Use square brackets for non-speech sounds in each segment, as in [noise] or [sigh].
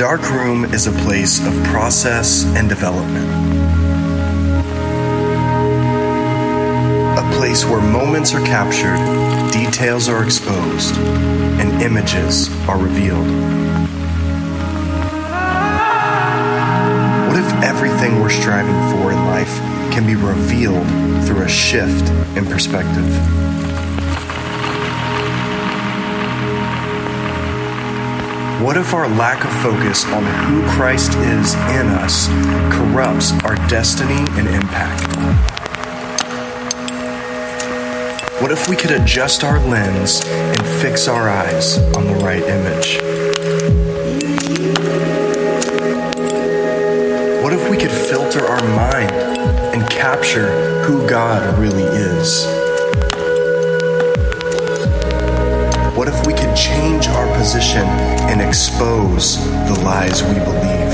dark room is a place of process and development. A place where moments are captured, details are exposed, and images are revealed. What if everything we're striving for in life can be revealed through a shift in perspective? What if our lack of focus on who Christ is in us corrupts our destiny and impact? What if we could adjust our lens and fix our eyes on the right image? What if we could filter our mind and capture who God really is? What if we could change position and expose the lies we believe?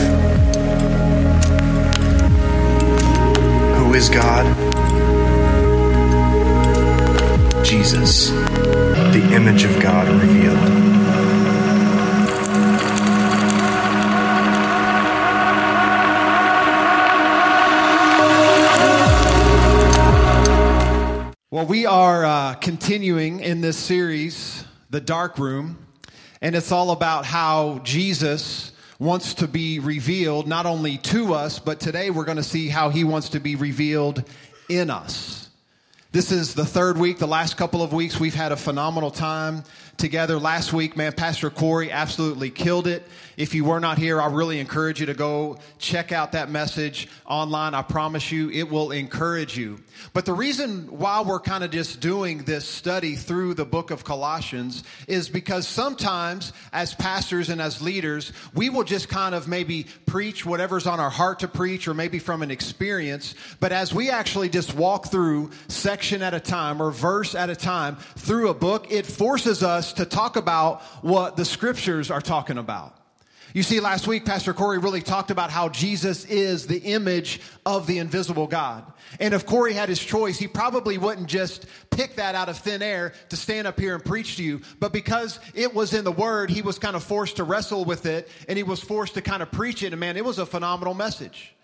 Who is God? Jesus, the image of God revealed. Well, we are uh, continuing in this series, The Dark Room, and it's all about how Jesus wants to be revealed not only to us, but today we're going to see how he wants to be revealed in us. This is the third week. The last couple of weeks, we've had a phenomenal time together. Last week, man, Pastor Corey absolutely killed it. If you were not here, I really encourage you to go check out that message online. I promise you, it will encourage you. But the reason why we're kind of just doing this study through the book of Colossians is because sometimes as pastors and as leaders, we will just kind of maybe preach whatever's on our heart to preach or maybe from an experience. But as we actually just walk through section at a time or verse at a time through a book, it forces us to talk about what the scriptures are talking about. You see, last week, Pastor Corey really talked about how Jesus is the image of the invisible God. And if Corey had his choice, he probably wouldn't just pick that out of thin air to stand up here and preach to you. But because it was in the Word, he was kind of forced to wrestle with it and he was forced to kind of preach it. And man, it was a phenomenal message.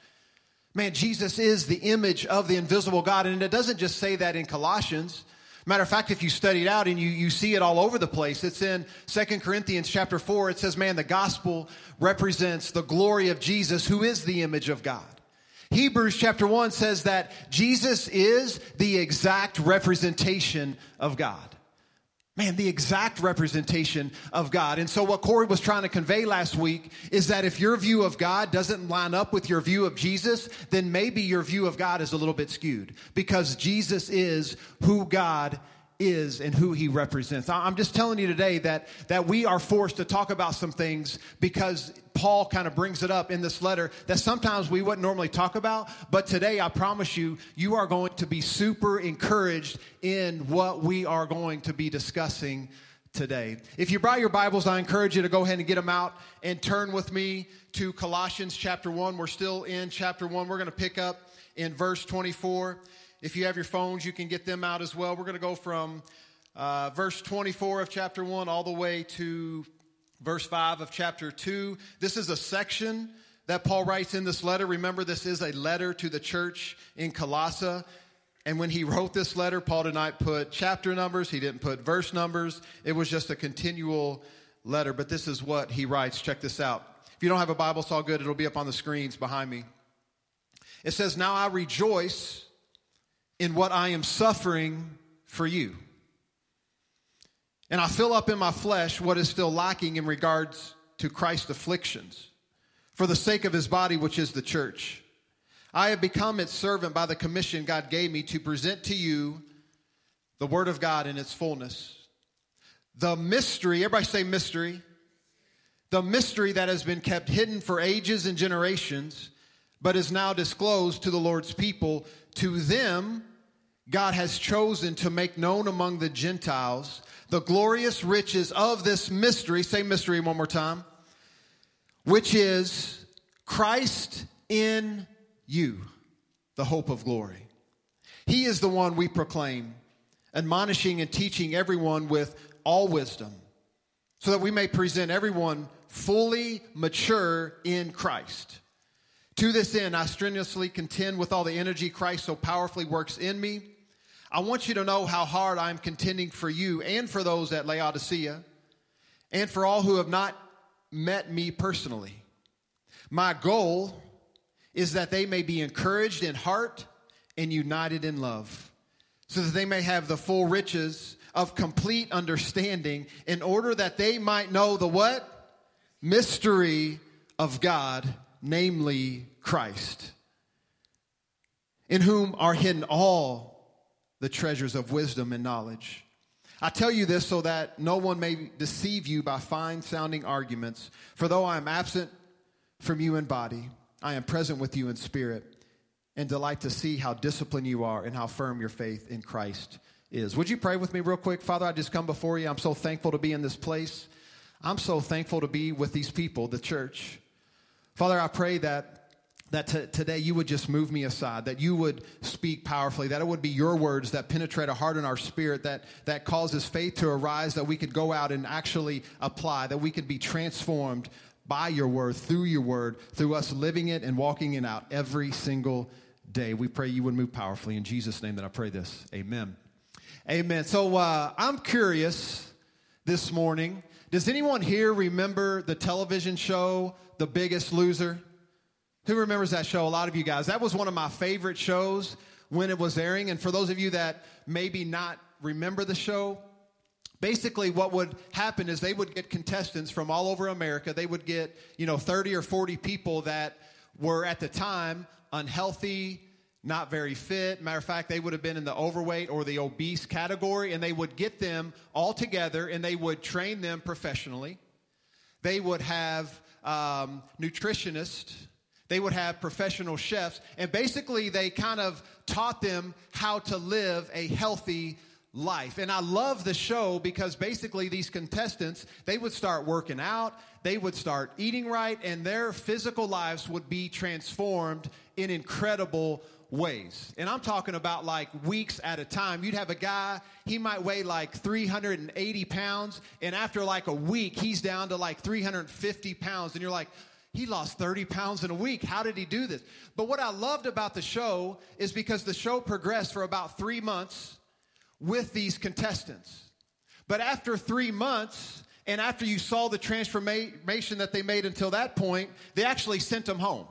Man, Jesus is the image of the invisible God. And it doesn't just say that in Colossians. Matter of fact, if you study it out and you, you see it all over the place, it's in Second Corinthians chapter 4. It says, man, the gospel represents the glory of Jesus, who is the image of God. Hebrews chapter 1 says that Jesus is the exact representation of God. Man, the exact representation of God. And so, what Corey was trying to convey last week is that if your view of God doesn't line up with your view of Jesus, then maybe your view of God is a little bit skewed because Jesus is who God is and who he represents. I'm just telling you today that, that we are forced to talk about some things because Paul kind of brings it up in this letter that sometimes we wouldn't normally talk about. But today, I promise you, you are going to be super encouraged in what we are going to be discussing today. If you brought your Bibles, I encourage you to go ahead and get them out and turn with me to Colossians chapter 1. We're still in chapter 1. We're going to pick up in verse 24. If you have your phones, you can get them out as well. We're going to go from uh, verse 24 of chapter 1 all the way to verse 5 of chapter 2. This is a section that Paul writes in this letter. Remember, this is a letter to the church in Colossae. And when he wrote this letter, Paul did not put chapter numbers, he didn't put verse numbers. It was just a continual letter. But this is what he writes. Check this out. If you don't have a Bible, it's all good. It'll be up on the screens behind me. It says, Now I rejoice in what I am suffering for you. And I fill up in my flesh what is still lacking in regards to Christ's afflictions for the sake of his body, which is the church. I have become its servant by the commission God gave me to present to you the word of God in its fullness. The mystery, everybody say mystery. The mystery that has been kept hidden for ages and generations, but is now disclosed to the Lord's people. To them, God has chosen to make known among the Gentiles the glorious riches of this mystery. Say mystery one more time. Which is Christ in you, the hope of glory. He is the one we proclaim, admonishing and teaching everyone with all wisdom, so that we may present everyone fully mature in Christ. To this end, I strenuously contend with all the energy Christ so powerfully works in me. I want you to know how hard I'm contending for you and for those at Laodicea and for all who have not met me personally. My goal is that they may be encouraged in heart and united in love, so that they may have the full riches of complete understanding in order that they might know the what? Mystery of God, namely Christ, in whom are hidden all the treasures of wisdom and knowledge. I tell you this so that no one may deceive you by fine sounding arguments. For though I am absent from you in body, I am present with you in spirit, and delight to see how disciplined you are and how firm your faith in Christ is. Would you pray with me real quick? Father, I just come before you. I'm so thankful to be in this place. I'm so thankful to be with these people, the church. Father, I pray that that t- today you would just move me aside, that you would speak powerfully, that it would be your words that penetrate a heart and our spirit, that, that causes faith to arise, that we could go out and actually apply, that we could be transformed by your word, through your word, through us living it and walking it out every single day. We pray you would move powerfully. In Jesus' name that I pray this. Amen. Amen. So uh, I'm curious this morning. Does anyone here remember the television show, The Biggest Loser? Who remembers that show? A lot of you guys. That was one of my favorite shows when it was airing. And for those of you that maybe not remember the show, basically what would happen is they would get contestants from all over America. They would get, you know, 30 or 40 people that were at the time unhealthy, not very fit. Matter of fact, they would have been in the overweight or the obese category, and they would get them all together and they would train them professionally. They would have um, nutritionists they would have professional chefs, and basically they kind of taught them how to live a healthy life. And I love the show because basically these contestants, they would start working out, they would start eating right, and their physical lives would be transformed in incredible ways. And I'm talking about like weeks at a time. You'd have a guy, he might weigh like 380 pounds, and after like a week, he's down to like 350 pounds, and you're like, he lost 30 pounds in a week. How did he do this? But what I loved about the show is because the show progressed for about three months with these contestants. But after three months, and after you saw the transformation that they made until that point, they actually sent them home.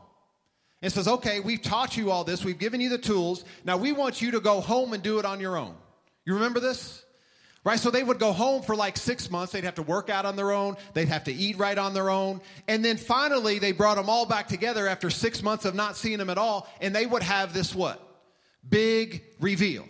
And says, okay, we've taught you all this, we've given you the tools. Now we want you to go home and do it on your own. You remember this? Right? So they would go home for like six months. They'd have to work out on their own. They'd have to eat right on their own. And then finally, they brought them all back together after six months of not seeing them at all. And they would have this what? Big reveal.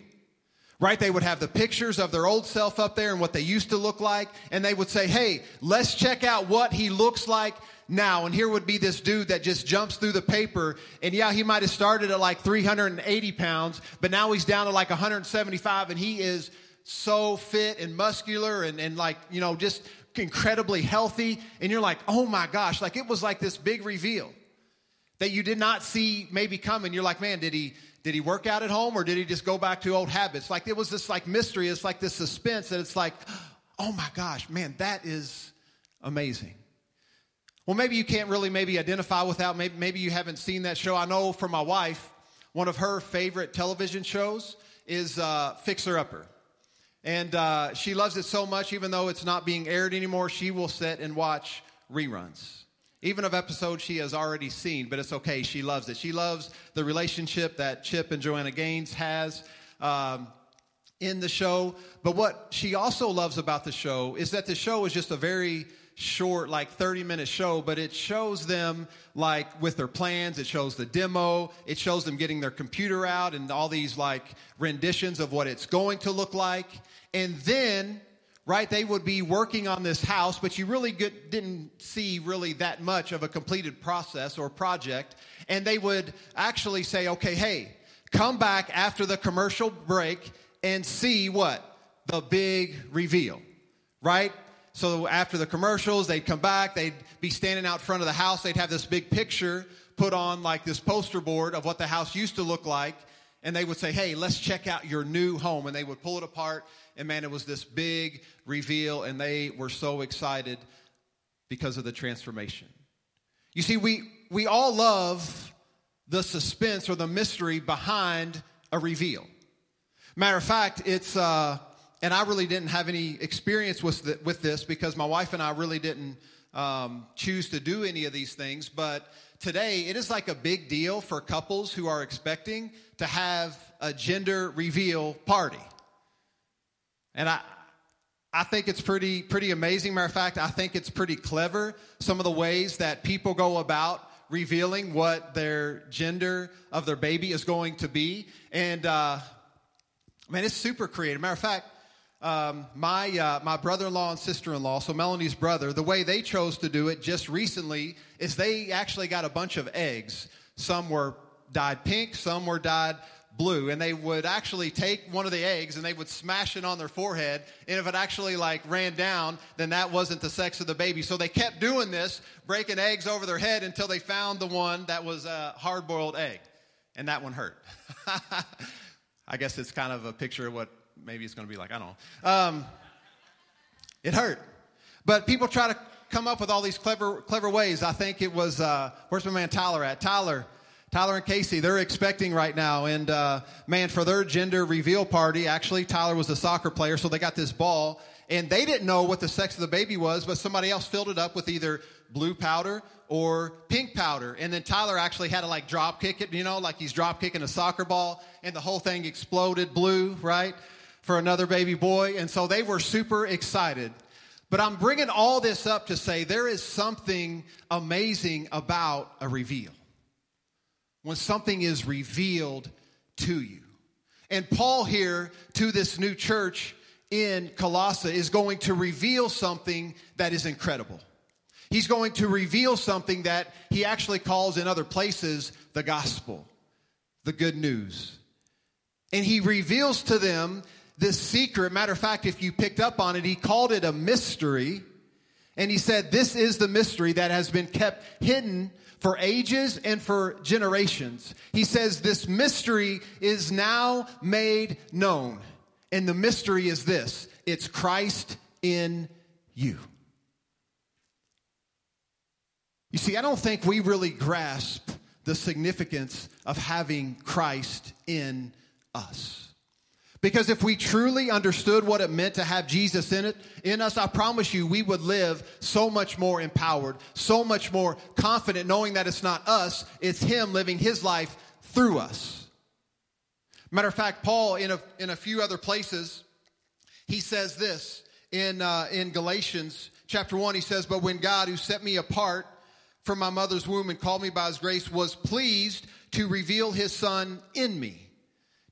Right? They would have the pictures of their old self up there and what they used to look like. And they would say, hey, let's check out what he looks like now. And here would be this dude that just jumps through the paper. And yeah, he might have started at like 380 pounds, but now he's down to like 175 and he is so fit and muscular and, and like, you know, just incredibly healthy. And you're like, oh my gosh, like it was like this big reveal that you did not see maybe coming. You're like, man, did he, did he work out at home or did he just go back to old habits? Like it was this like mystery. It's like this suspense that it's like, oh my gosh, man, that is amazing. Well, maybe you can't really maybe identify without, maybe, maybe you haven't seen that show. I know for my wife, one of her favorite television shows is uh, Fixer Upper. And uh, she loves it so much, even though it's not being aired anymore, she will sit and watch reruns. Even of episodes she has already seen, but it's okay. She loves it. She loves the relationship that Chip and Joanna Gaines has um, in the show. But what she also loves about the show is that the show is just a very short, like 30 minute show, but it shows them like with their plans. It shows the demo. It shows them getting their computer out and all these like renditions of what it's going to look like. And then, right, they would be working on this house, but you really get, didn't see really that much of a completed process or project. And they would actually say, okay, hey, come back after the commercial break and see what? The big reveal, right? So after the commercials, they'd come back, they'd be standing out front of the house, they'd have this big picture put on like this poster board of what the house used to look like. and they would say, Hey, let's check out your new home. And they would pull it apart. And man, it was this big reveal, and they were so excited because of the transformation. You see, we, we all love the suspense or the mystery behind a reveal. Matter of fact, it's, uh, and I really didn't have any experience with, the, with this because my wife and I really didn't um, choose to do any of these things. But today, it is like a big deal for couples who are expecting to have a gender reveal party. And I, I think it's pretty, pretty amazing. Matter of fact, I think it's pretty clever some of the ways that people go about revealing what their gender of their baby is going to be. And uh, man, it's super creative. Matter of fact, um, my uh, my brother-in-law and sister-in-law, so Melanie's brother, the way they chose to do it just recently is they actually got a bunch of eggs. Some were dyed pink, some were dyed blue, and they would actually take one of the eggs and they would smash it on their forehead. And if it actually like ran down, then that wasn't the sex of the baby. So they kept doing this, breaking eggs over their head until they found the one that was a hard-boiled egg, and that one hurt. [laughs] I guess it's kind of a picture of what maybe it's going to be like. I don't know. Um, it hurt. But people try to come up with all these clever, clever ways. I think it was, uh, where's my man Tyler at? Tyler. Tyler and Casey, they're expecting right now. And uh, man, for their gender reveal party, actually, Tyler was a soccer player, so they got this ball. And they didn't know what the sex of the baby was, but somebody else filled it up with either blue powder or pink powder. And then Tyler actually had to like drop kick it, you know, like he's drop kicking a soccer ball, and the whole thing exploded blue, right? For another baby boy. And so they were super excited. But I'm bringing all this up to say there is something amazing about a reveal. When something is revealed to you. And Paul here to this new church in Colossae is going to reveal something that is incredible. He's going to reveal something that he actually calls in other places the gospel, the good news. And he reveals to them this secret. Matter of fact, if you picked up on it, he called it a mystery. And he said, This is the mystery that has been kept hidden for ages and for generations. He says, This mystery is now made known. And the mystery is this it's Christ in you. You see, I don't think we really grasp the significance of having Christ in us. Because if we truly understood what it meant to have Jesus in it, in us, I promise you, we would live so much more empowered, so much more confident, knowing that it's not us, it's Him living His life through us. Matter of fact, Paul, in a, in a few other places, he says this in, uh, in Galatians chapter 1. He says, But when God, who set me apart from my mother's womb and called me by His grace, was pleased to reveal His Son in me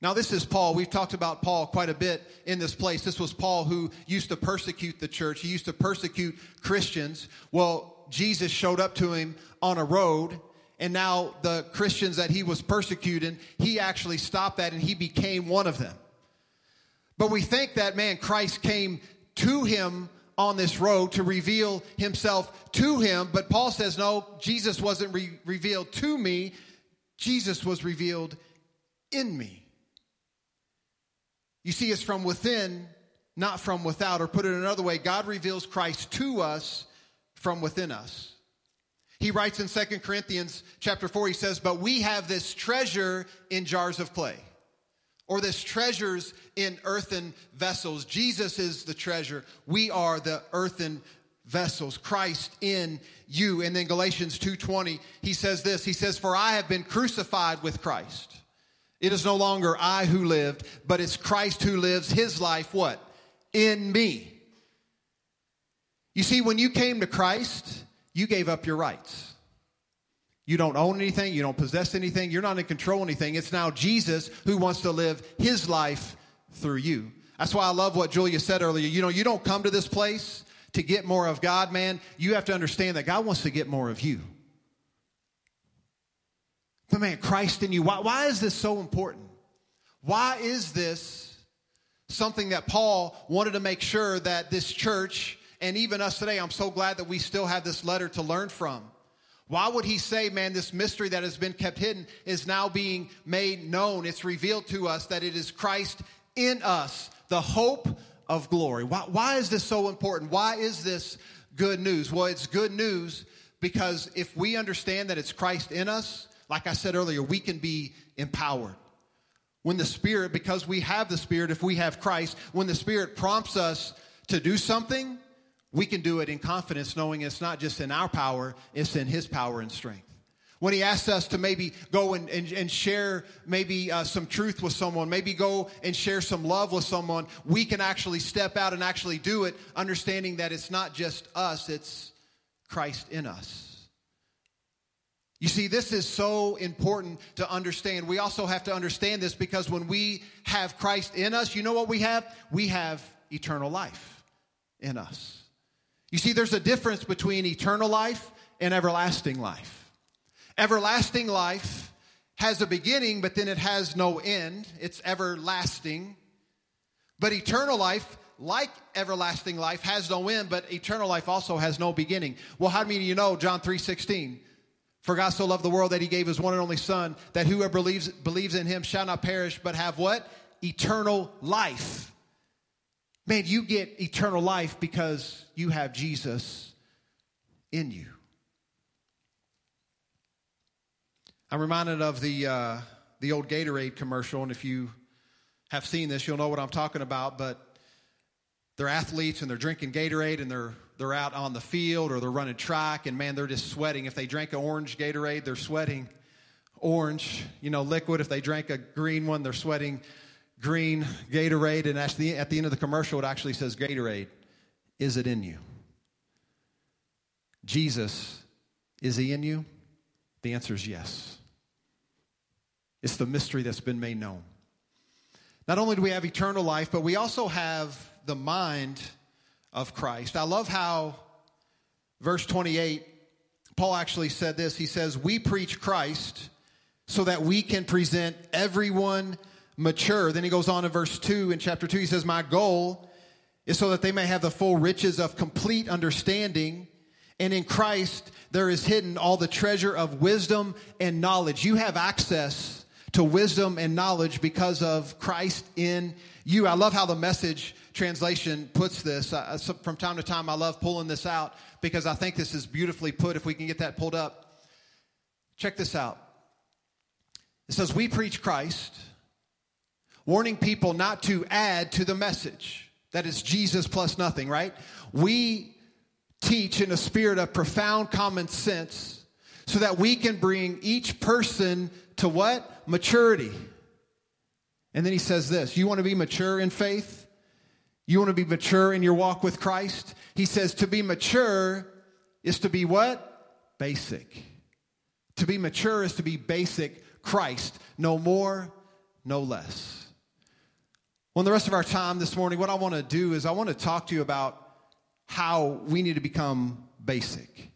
now, this is Paul. We've talked about Paul quite a bit in this place. This was Paul who used to persecute the church. He used to persecute Christians. Well, Jesus showed up to him on a road, and now the Christians that he was persecuting, he actually stopped that and he became one of them. But we think that, man, Christ came to him on this road to reveal himself to him. But Paul says, no, Jesus wasn't re- revealed to me, Jesus was revealed in me. You see, it's from within, not from without. Or put it another way, God reveals Christ to us from within us. He writes in 2 Corinthians chapter 4, he says, But we have this treasure in jars of clay, or this treasures in earthen vessels. Jesus is the treasure. We are the earthen vessels. Christ in you. And then Galatians 2:20, he says this. He says, For I have been crucified with Christ. It is no longer I who lived, but it's Christ who lives his life what? In me. You see, when you came to Christ, you gave up your rights. You don't own anything, you don't possess anything, you're not in control of anything. It's now Jesus who wants to live his life through you. That's why I love what Julia said earlier. You know, you don't come to this place to get more of God, man. You have to understand that God wants to get more of you. But man, Christ in you. Why, why is this so important? Why is this something that Paul wanted to make sure that this church and even us today, I'm so glad that we still have this letter to learn from. Why would he say, man, this mystery that has been kept hidden is now being made known? It's revealed to us that it is Christ in us, the hope of glory. Why, why is this so important? Why is this good news? Well, it's good news because if we understand that it's Christ in us, like I said earlier, we can be empowered. When the Spirit, because we have the Spirit, if we have Christ, when the Spirit prompts us to do something, we can do it in confidence, knowing it's not just in our power, it's in His power and strength. When He asks us to maybe go and, and, and share maybe uh, some truth with someone, maybe go and share some love with someone, we can actually step out and actually do it, understanding that it's not just us, it's Christ in us. You see, this is so important to understand. We also have to understand this because when we have Christ in us, you know what we have? We have eternal life in us. You see, there's a difference between eternal life and everlasting life. Everlasting life has a beginning, but then it has no end. It's everlasting. But eternal life, like everlasting life, has no end, but eternal life also has no beginning. Well, how many of you know John 3 16? For God so loved the world that he gave his one and only Son, that whoever believes, believes in him shall not perish, but have what? Eternal life. Man, you get eternal life because you have Jesus in you. I'm reminded of the, uh, the old Gatorade commercial, and if you have seen this, you'll know what I'm talking about. But they're athletes and they're drinking Gatorade and they're they're out on the field or they're running track and man, they're just sweating. If they drank an orange Gatorade, they're sweating orange, you know, liquid. If they drank a green one, they're sweating green Gatorade. And at the, at the end of the commercial, it actually says Gatorade. Is it in you? Jesus, is he in you? The answer is yes. It's the mystery that's been made known. Not only do we have eternal life, but we also have the mind of Christ. I love how verse 28, Paul actually said this. He says, We preach Christ so that we can present everyone mature. Then he goes on in verse 2 in chapter 2, he says, My goal is so that they may have the full riches of complete understanding. And in Christ, there is hidden all the treasure of wisdom and knowledge. You have access to wisdom and knowledge because of Christ in you. I love how the message translation puts this. Uh, from time to time, I love pulling this out because I think this is beautifully put. If we can get that pulled up, check this out. It says, We preach Christ, warning people not to add to the message. That is Jesus plus nothing, right? We teach in a spirit of profound common sense so that we can bring each person to what? Maturity. And then he says this You want to be mature in faith? You want to be mature in your walk with Christ? He says to be mature is to be what? Basic. To be mature is to be basic Christ. No more, no less. Well, in the rest of our time this morning, what I want to do is I want to talk to you about how we need to become basic.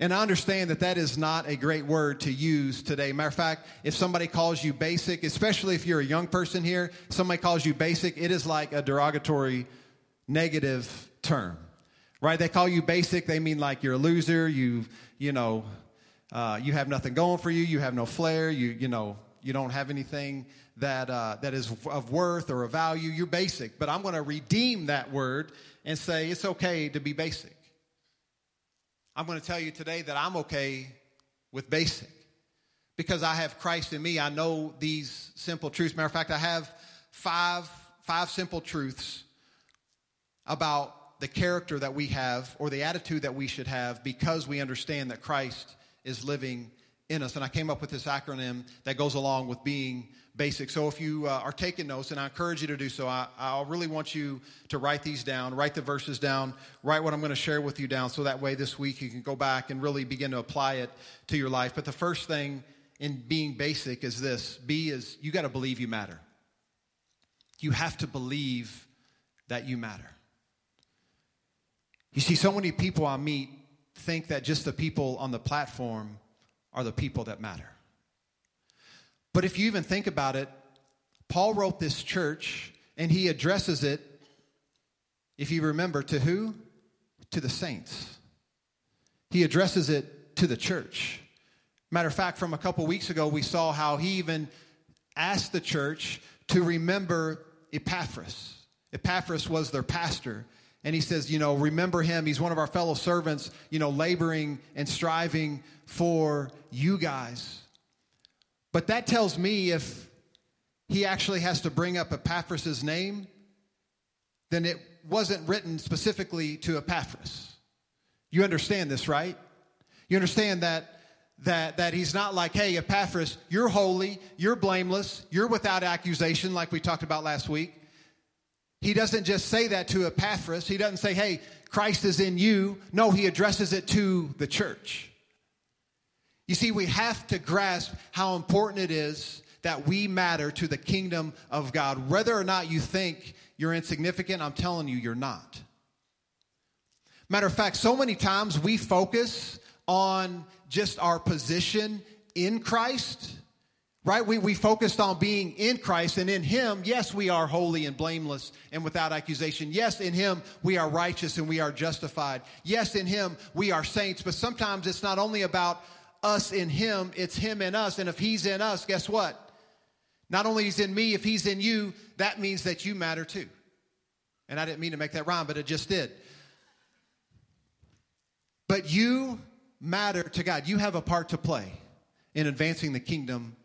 And I understand that that is not a great word to use today. Matter of fact, if somebody calls you basic, especially if you're a young person here, somebody calls you basic, it is like a derogatory, negative term, right? They call you basic, they mean like you're a loser, you, you know, uh, you have nothing going for you, you have no flair, you, you know, you don't have anything that, uh, that is of worth or of value. You're basic. But I'm going to redeem that word and say it's okay to be basic. I'm going to tell you today that I'm okay with basic because I have Christ in me. I know these simple truths. Matter of fact, I have five, five simple truths about the character that we have or the attitude that we should have because we understand that Christ is living in us. And I came up with this acronym that goes along with being basic. So if you uh, are taking notes, and I encourage you to do so, I, I really want you to write these down, write the verses down, write what I'm going to share with you down, so that way this week you can go back and really begin to apply it to your life. But the first thing in being basic is this B is you got to believe you matter. You have to believe that you matter. You see, so many people I meet think that just the people on the platform are the people that matter. But if you even think about it, Paul wrote this church and he addresses it, if you remember, to who? To the saints. He addresses it to the church. Matter of fact, from a couple weeks ago, we saw how he even asked the church to remember Epaphras. Epaphras was their pastor. And he says, you know, remember him. He's one of our fellow servants, you know, laboring and striving for you guys. But that tells me if he actually has to bring up Epaphras' name, then it wasn't written specifically to Epaphras. You understand this, right? You understand that that that he's not like, "Hey, Epaphras, you're holy, you're blameless, you're without accusation," like we talked about last week. He doesn't just say that to Epaphras. He doesn't say, "Hey, Christ is in you." No, he addresses it to the church. You see, we have to grasp how important it is that we matter to the kingdom of God. Whether or not you think you're insignificant, I'm telling you, you're not. Matter of fact, so many times we focus on just our position in Christ, right? We, we focused on being in Christ and in Him, yes, we are holy and blameless and without accusation. Yes, in Him we are righteous and we are justified. Yes, in Him we are saints, but sometimes it's not only about us in Him, it's Him in us. And if He's in us, guess what? Not only He's in me, if He's in you, that means that you matter too. And I didn't mean to make that rhyme, but it just did. But you matter to God. You have a part to play in advancing the kingdom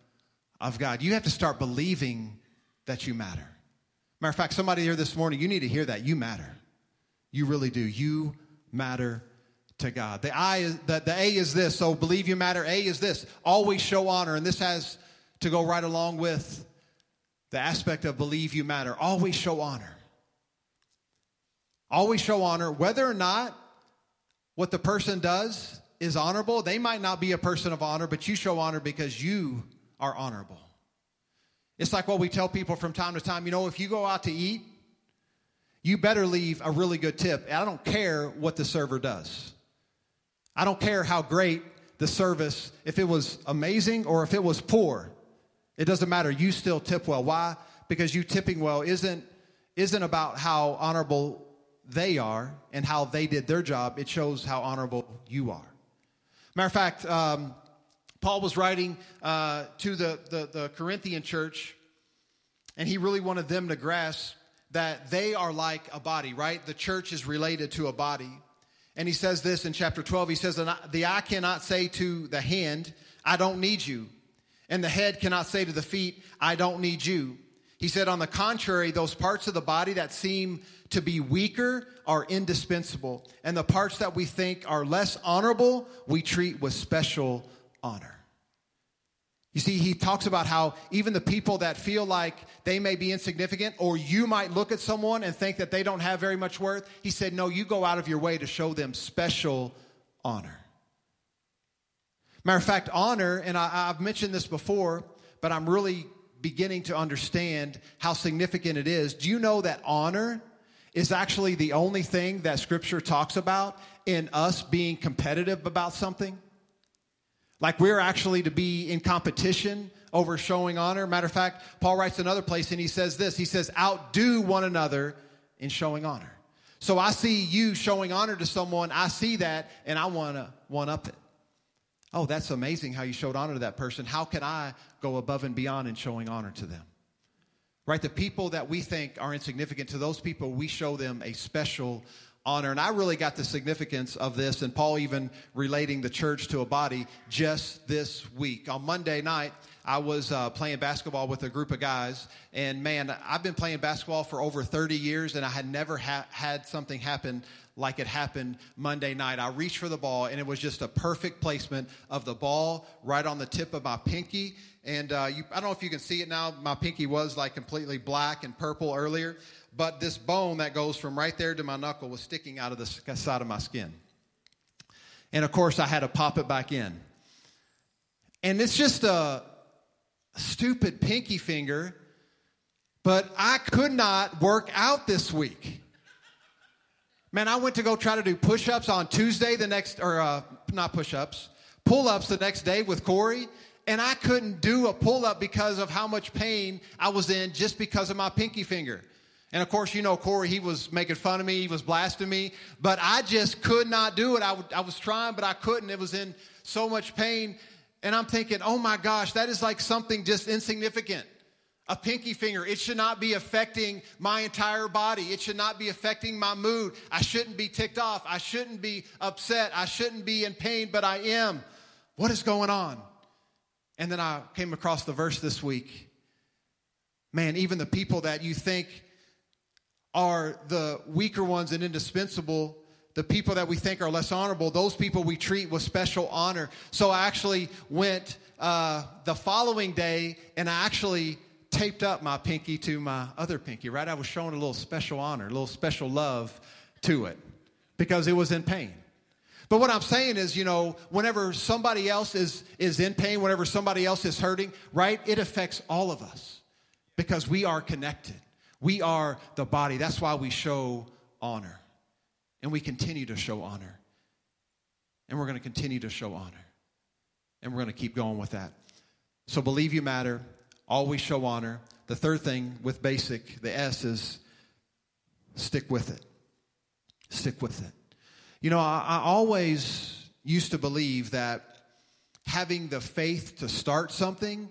of God. You have to start believing that you matter. Matter of fact, somebody here this morning, you need to hear that. You matter. You really do. You matter to God. The I is the, the A is this. So believe you matter. A is this. Always show honor. And this has to go right along with the aspect of believe you matter. Always show honor. Always show honor, whether or not what the person does is honorable. They might not be a person of honor, but you show honor because you are honorable. It's like what we tell people from time to time you know, if you go out to eat, you better leave a really good tip. I don't care what the server does. I don't care how great the service, if it was amazing or if it was poor. It doesn't matter. You still tip well. Why? Because you tipping well isn't, isn't about how honorable they are and how they did their job, it shows how honorable you are. Matter of fact, um, Paul was writing uh, to the, the, the Corinthian church, and he really wanted them to grasp that they are like a body, right? The church is related to a body. And he says this in chapter 12. He says, The eye cannot say to the hand, I don't need you. And the head cannot say to the feet, I don't need you. He said, On the contrary, those parts of the body that seem to be weaker are indispensable, and the parts that we think are less honorable, we treat with special honor. You see, he talks about how even the people that feel like they may be insignificant, or you might look at someone and think that they don't have very much worth, he said, No, you go out of your way to show them special honor. Matter of fact, honor, and I, have mentioned this before, but I'm really beginning to understand how significant it is. Do you know that honor is actually the only thing that scripture talks about in us being competitive about something? Like we're actually to be in competition over showing honor. Matter of fact, Paul writes another place and he says this he says, outdo one another in showing honor. So I see you showing honor to someone, I see that, and I want to one up it. Oh, that's amazing how you showed honor to that person. How can I go above and beyond in showing honor to them? Right? The people that we think are insignificant, to those people, we show them a special honor. And I really got the significance of this, and Paul even relating the church to a body just this week. On Monday night, I was uh, playing basketball with a group of guys, and man, I've been playing basketball for over 30 years, and I had never ha- had something happen like it happened Monday night. I reached for the ball, and it was just a perfect placement of the ball right on the tip of my pinky. And uh, you, I don't know if you can see it now. My pinky was like completely black and purple earlier, but this bone that goes from right there to my knuckle was sticking out of the side of my skin. And of course, I had to pop it back in. And it's just a stupid pinky finger, but I could not work out this week. Man, I went to go try to do push ups on Tuesday, the next, or uh, not push ups, pull ups the next day with Corey, and I couldn't do a pull up because of how much pain I was in just because of my pinky finger. And of course, you know, Corey, he was making fun of me, he was blasting me, but I just could not do it. I, I was trying, but I couldn't. It was in so much pain. And I'm thinking, oh my gosh, that is like something just insignificant. A pinky finger. It should not be affecting my entire body. It should not be affecting my mood. I shouldn't be ticked off. I shouldn't be upset. I shouldn't be in pain, but I am. What is going on? And then I came across the verse this week. Man, even the people that you think are the weaker ones and indispensable, the people that we think are less honorable, those people we treat with special honor. So I actually went uh, the following day and I actually taped up my pinky to my other pinky, right? I was showing a little special honor, a little special love to it because it was in pain. But what I'm saying is, you know, whenever somebody else is, is in pain, whenever somebody else is hurting, right, it affects all of us because we are connected. We are the body. That's why we show honor. And we continue to show honor. And we're going to continue to show honor. And we're going to keep going with that. So believe you matter. Always show honor. The third thing with basic, the S is stick with it. Stick with it. You know, I, I always used to believe that having the faith to start something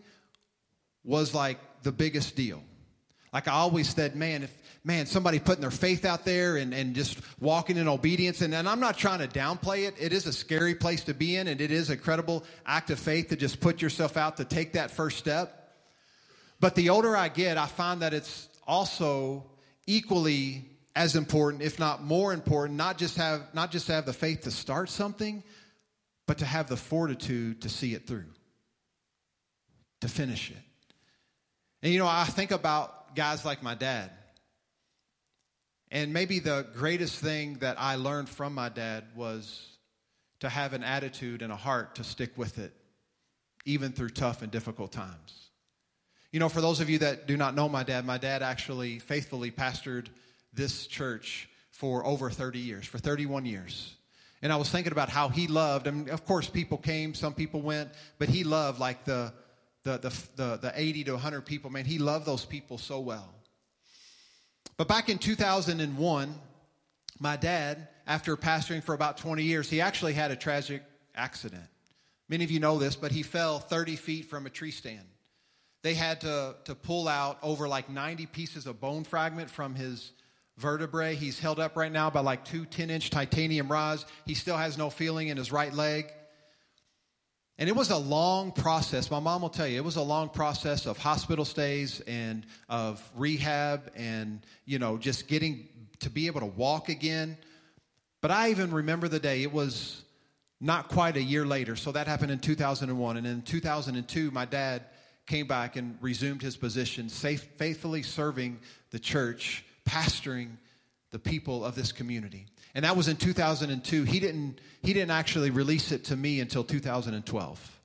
was like the biggest deal. Like I always said, man, if man, somebody putting their faith out there and, and just walking in obedience, and, and I'm not trying to downplay it. It is a scary place to be in, and it is a credible act of faith to just put yourself out to take that first step. But the older I get, I find that it's also equally as important, if not more important, not just have not just to have the faith to start something, but to have the fortitude to see it through, to finish it. And you know, I think about guys like my dad. And maybe the greatest thing that I learned from my dad was to have an attitude and a heart to stick with it, even through tough and difficult times. You know, for those of you that do not know my dad, my dad actually faithfully pastored this church for over 30 years, for 31 years. And I was thinking about how he loved, and of course, people came, some people went, but he loved like the the, the, the, the 80 to 100 people, man, he loved those people so well. But back in 2001, my dad, after pastoring for about 20 years, he actually had a tragic accident. Many of you know this, but he fell 30 feet from a tree stand. They had to, to pull out over like 90 pieces of bone fragment from his vertebrae. He's held up right now by like two 10 inch titanium rods. He still has no feeling in his right leg. And it was a long process. My mom will tell you, it was a long process of hospital stays and of rehab and, you know, just getting to be able to walk again. But I even remember the day, it was not quite a year later. So that happened in 2001. And in 2002, my dad came back and resumed his position, safe, faithfully serving the church, pastoring the people of this community and that was in 2002. He didn't, he didn't actually release it to me until 2012.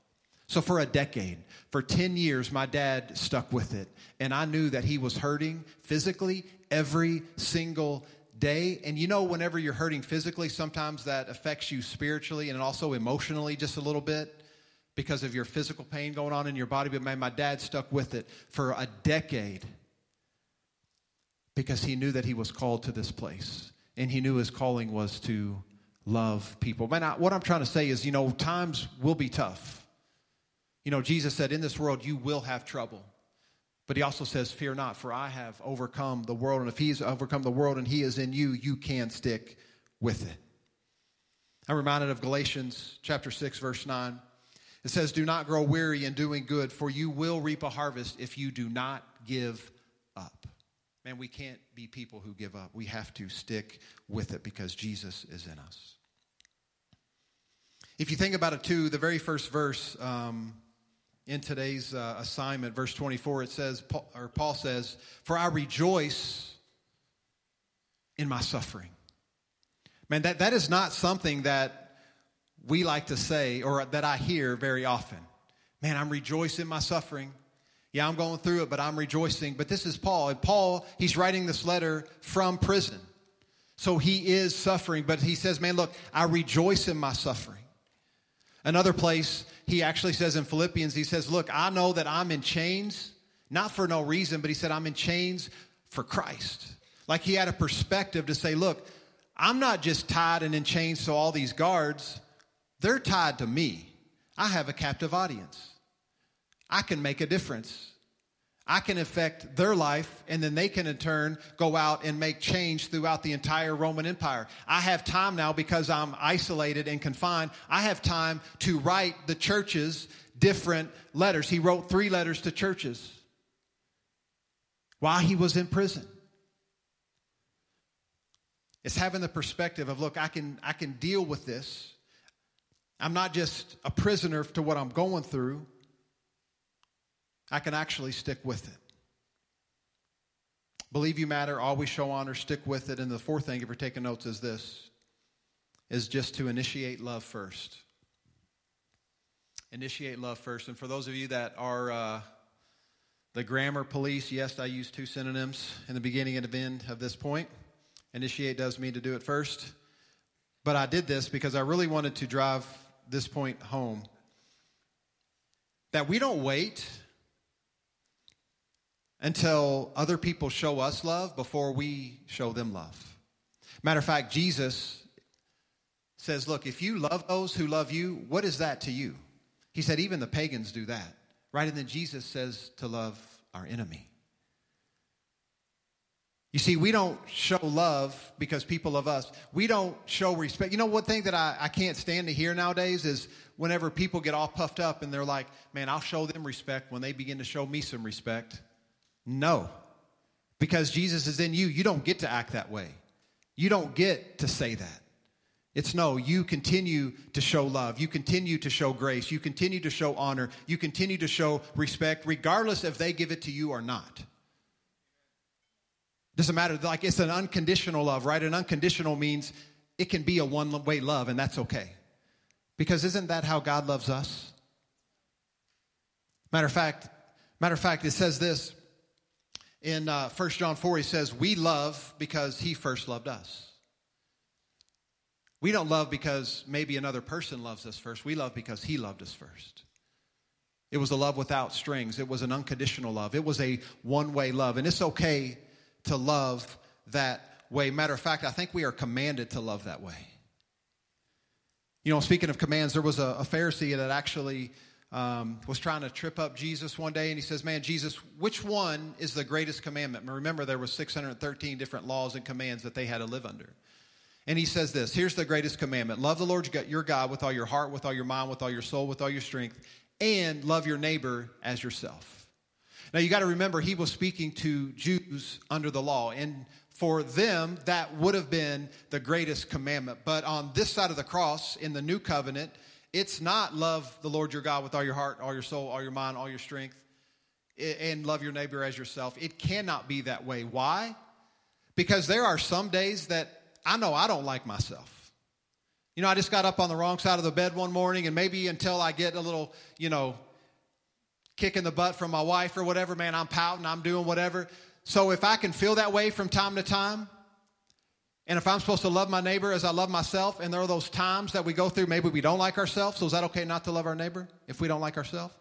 So for a decade, for 10 years, my dad stuck with it. And I knew that he was hurting physically every single day. And you know, whenever you're hurting physically, sometimes that affects you spiritually and also emotionally just a little bit because of your physical pain going on in your body. But man, my dad stuck with it for a decade because he knew that he was called to this place and he knew his calling was to love people. Man, I, what I'm trying to say is, you know, times will be tough. You know, Jesus said, In this world you will have trouble. But he also says, Fear not, for I have overcome the world. And if he's overcome the world and he is in you, you can stick with it. I'm reminded of Galatians chapter 6, verse 9. It says, Do not grow weary in doing good, for you will reap a harvest if you do not give up. Man, we can't be people who give up. We have to stick with it because Jesus is in us. If you think about it, too, the very first verse um, in today's uh, assignment, verse 24, it says, or Paul says, For I rejoice in my suffering. Man, that, that is not something that we like to say or that I hear very often. Man, I'm rejoicing in my suffering. Yeah, I'm going through it, but I'm rejoicing. But this is Paul. And Paul, he's writing this letter from prison. So he is suffering, but he says, Man, look, I rejoice in my suffering. Another place, he actually says in Philippians, he says, Look, I know that I'm in chains, not for no reason, but he said, I'm in chains for Christ. Like he had a perspective to say, look, I'm not just tied and in chains to all these guards, they're tied to me. I have a captive audience. I can make a difference. I can affect their life, and then they can in turn go out and make change throughout the entire Roman Empire. I have time now because I'm isolated and confined. I have time to write the churches different letters. He wrote three letters to churches while he was in prison. It's having the perspective of, look, I can, I can deal with this. I'm not just a prisoner to what I'm going through. I can actually stick with it. Believe you matter, always show honor, stick with it. And the fourth thing, if you're taking notes, is this is just to initiate love first. Initiate love first. And for those of you that are uh, the grammar police, yes, I use two synonyms in the beginning and the end of this point. Initiate does mean to do it first. But I did this because I really wanted to drive this point home. That we don't wait until other people show us love before we show them love. Matter of fact, Jesus says, Look, if you love those who love you, what is that to you? He said, Even the pagans do that. Right? And then Jesus says to love our enemy. You see, we don't show love because people love us. We don't show respect. You know, one thing that I, I can't stand to hear nowadays is whenever people get all puffed up and they're like, man, I'll show them respect when they begin to show me some respect. No. Because Jesus is in you, you don't get to act that way. You don't get to say that. It's no, you continue to show love. You continue to show grace. You continue to show honor. You continue to show respect, regardless if they give it to you or not. Doesn't matter. Like it's an unconditional love, right? An unconditional means it can be a one way love, and that's okay. Because isn't that how God loves us? Matter of fact, matter of fact, it says this in uh, 1 John 4, he says, We love because he first loved us. We don't love because maybe another person loves us first. We love because he loved us first. It was a love without strings, it was an unconditional love, it was a one way love. And it's okay to love that way. Matter of fact, I think we are commanded to love that way. You know, speaking of commands, there was a, a Pharisee that actually um, was trying to trip up Jesus one day, and he says, "Man, Jesus, which one is the greatest commandment?" And remember, there was 613 different laws and commands that they had to live under. And he says this Here's the greatest commandment love the Lord your God with all your heart, with all your mind, with all your soul, with all your strength, and love your neighbor as yourself. Now, you got to remember, he was speaking to Jews under the law. And for them, that would have been the greatest commandment. But on this side of the cross, in the new covenant, it's not love the Lord your God with all your heart, all your soul, all your mind, all your strength, and love your neighbor as yourself. It cannot be that way. Why? Because there are some days that I know I don't like myself. You know, I just got up on the wrong side of the bed one morning, and maybe until I get a little, you know, kick in the butt from my wife or whatever, man, I'm pouting, I'm doing whatever. So if I can feel that way from time to time, and if I'm supposed to love my neighbor as I love myself, and there are those times that we go through, maybe we don't like ourselves, so is that okay not to love our neighbor if we don't like ourselves?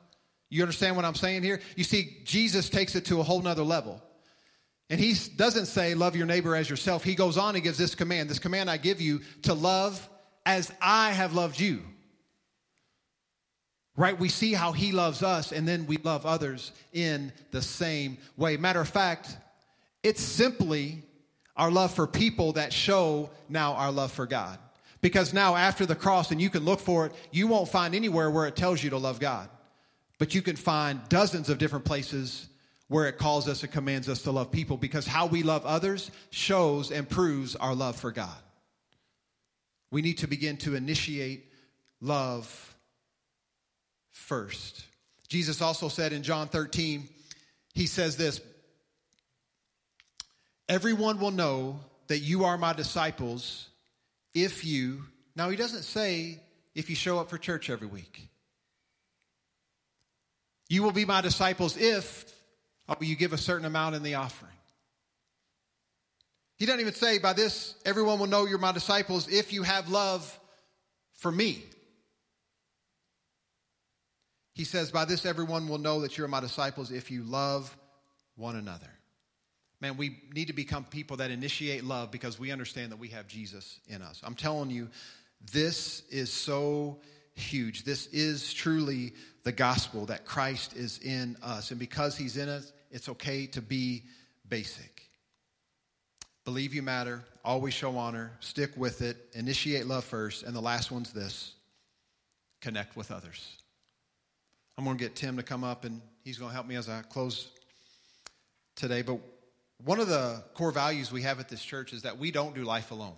You understand what I'm saying here? You see, Jesus takes it to a whole nother level. And he doesn't say, love your neighbor as yourself. He goes on and gives this command this command I give you to love as I have loved you. Right? We see how he loves us, and then we love others in the same way. Matter of fact, it's simply our love for people that show now our love for God. Because now, after the cross, and you can look for it, you won't find anywhere where it tells you to love God. But you can find dozens of different places where it calls us and commands us to love people because how we love others shows and proves our love for God. We need to begin to initiate love first. Jesus also said in John 13, He says this Everyone will know that you are my disciples if you, now he doesn't say if you show up for church every week. You will be my disciples if oh, you give a certain amount in the offering. He doesn't even say, by this, everyone will know you're my disciples if you have love for me. He says, by this, everyone will know that you're my disciples if you love one another. Man, we need to become people that initiate love because we understand that we have Jesus in us. I'm telling you, this is so huge. This is truly the gospel that Christ is in us. And because he's in us, it's okay to be basic. Believe you matter, always show honor, stick with it, initiate love first, and the last one's this connect with others. I'm going to get Tim to come up and he's going to help me as I close today. But one of the core values we have at this church is that we don't do life alone.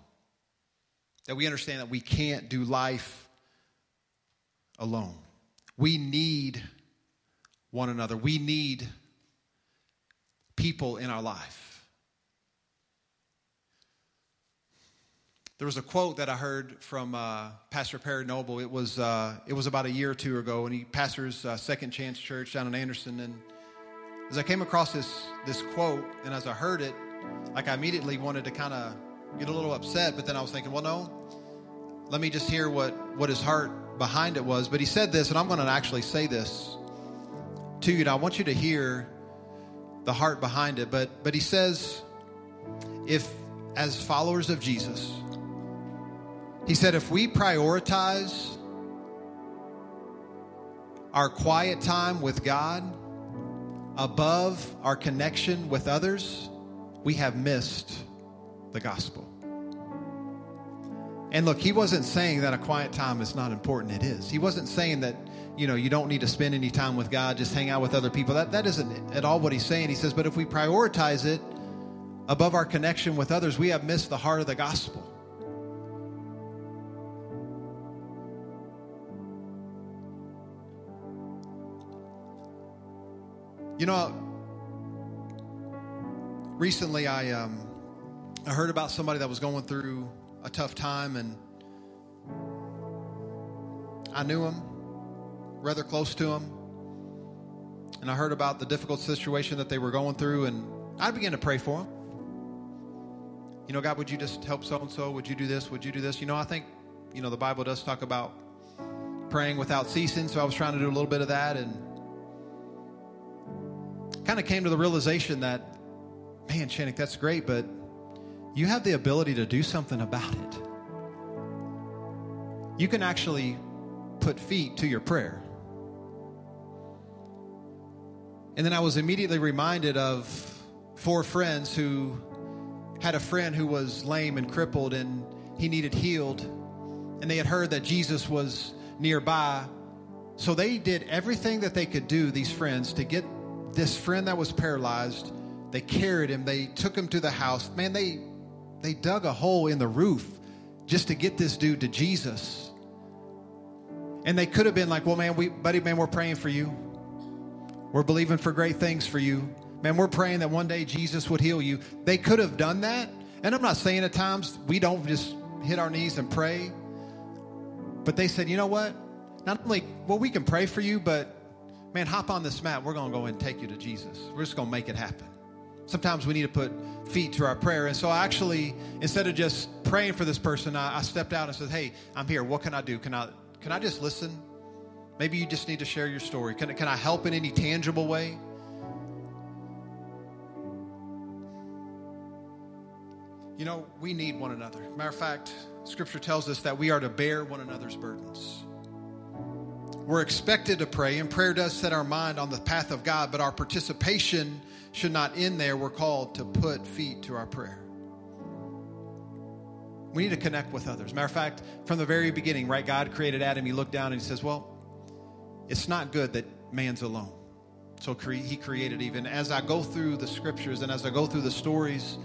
That we understand that we can't do life alone. We need one another. We need people in our life. There was a quote that I heard from uh, Pastor Perry Noble. It was, uh, it was about a year or two ago, and he pastors uh, Second Chance Church down in Anderson. And as I came across this, this quote, and as I heard it, like I immediately wanted to kind of get a little upset, but then I was thinking, well, no, let me just hear what, what his heart behind it was. But he said this, and I'm going to actually say this to you. And I want you to hear the heart behind it. But, but he says, if as followers of Jesus, he said, if we prioritize our quiet time with God above our connection with others, we have missed the gospel. And look, he wasn't saying that a quiet time is not important. It is. He wasn't saying that, you know, you don't need to spend any time with God, just hang out with other people. That, that isn't at all what he's saying. He says, but if we prioritize it above our connection with others, we have missed the heart of the gospel. You know, recently I um, I heard about somebody that was going through a tough time, and I knew him, rather close to him, and I heard about the difficult situation that they were going through, and I began to pray for him. You know, God, would you just help so and so? Would you do this? Would you do this? You know, I think, you know, the Bible does talk about praying without ceasing, so I was trying to do a little bit of that, and kind of came to the realization that, man, Shannick, that's great, but you have the ability to do something about it. You can actually put feet to your prayer. And then I was immediately reminded of four friends who had a friend who was lame and crippled and he needed healed. And they had heard that Jesus was nearby. So they did everything that they could do, these friends, to get this friend that was paralyzed, they carried him, they took him to the house. Man, they they dug a hole in the roof just to get this dude to Jesus. And they could have been like, "Well, man, we buddy, man, we're praying for you. We're believing for great things for you. Man, we're praying that one day Jesus would heal you." They could have done that. And I'm not saying at times we don't just hit our knees and pray. But they said, "You know what? Not only well, we can pray for you, but man, hop on this mat. We're going to go and take you to Jesus. We're just going to make it happen. Sometimes we need to put feet to our prayer. And so I actually, instead of just praying for this person, I, I stepped out and said, Hey, I'm here. What can I do? Can I, can I just listen? Maybe you just need to share your story. Can, can I help in any tangible way? You know, we need one another. Matter of fact, Scripture tells us that we are to bear one another's burdens. We're expected to pray, and prayer does set our mind on the path of God, but our participation should not end there. We're called to put feet to our prayer. We need to connect with others. Matter of fact, from the very beginning, right, God created Adam. He looked down and he says, Well, it's not good that man's alone. So he created Eve. As I go through the scriptures and as I go through the stories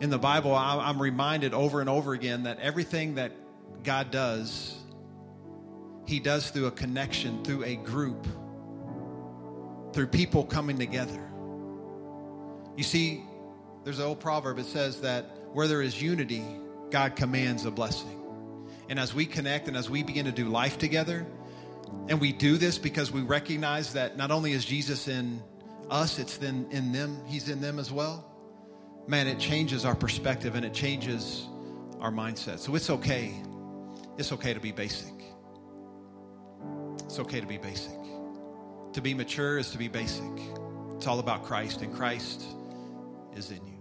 in the Bible, I'm reminded over and over again that everything that God does he does through a connection, through a group, through people coming together. You see, there's an old proverb, it says that where there is unity, God commands a blessing. And as we connect and as we begin to do life together, and we do this because we recognize that not only is Jesus in us, it's then in them, He's in them as well. Man, it changes our perspective and it changes our mindset. So it's okay. It's okay to be basic. It's okay to be basic. To be mature is to be basic. It's all about Christ, and Christ is in you.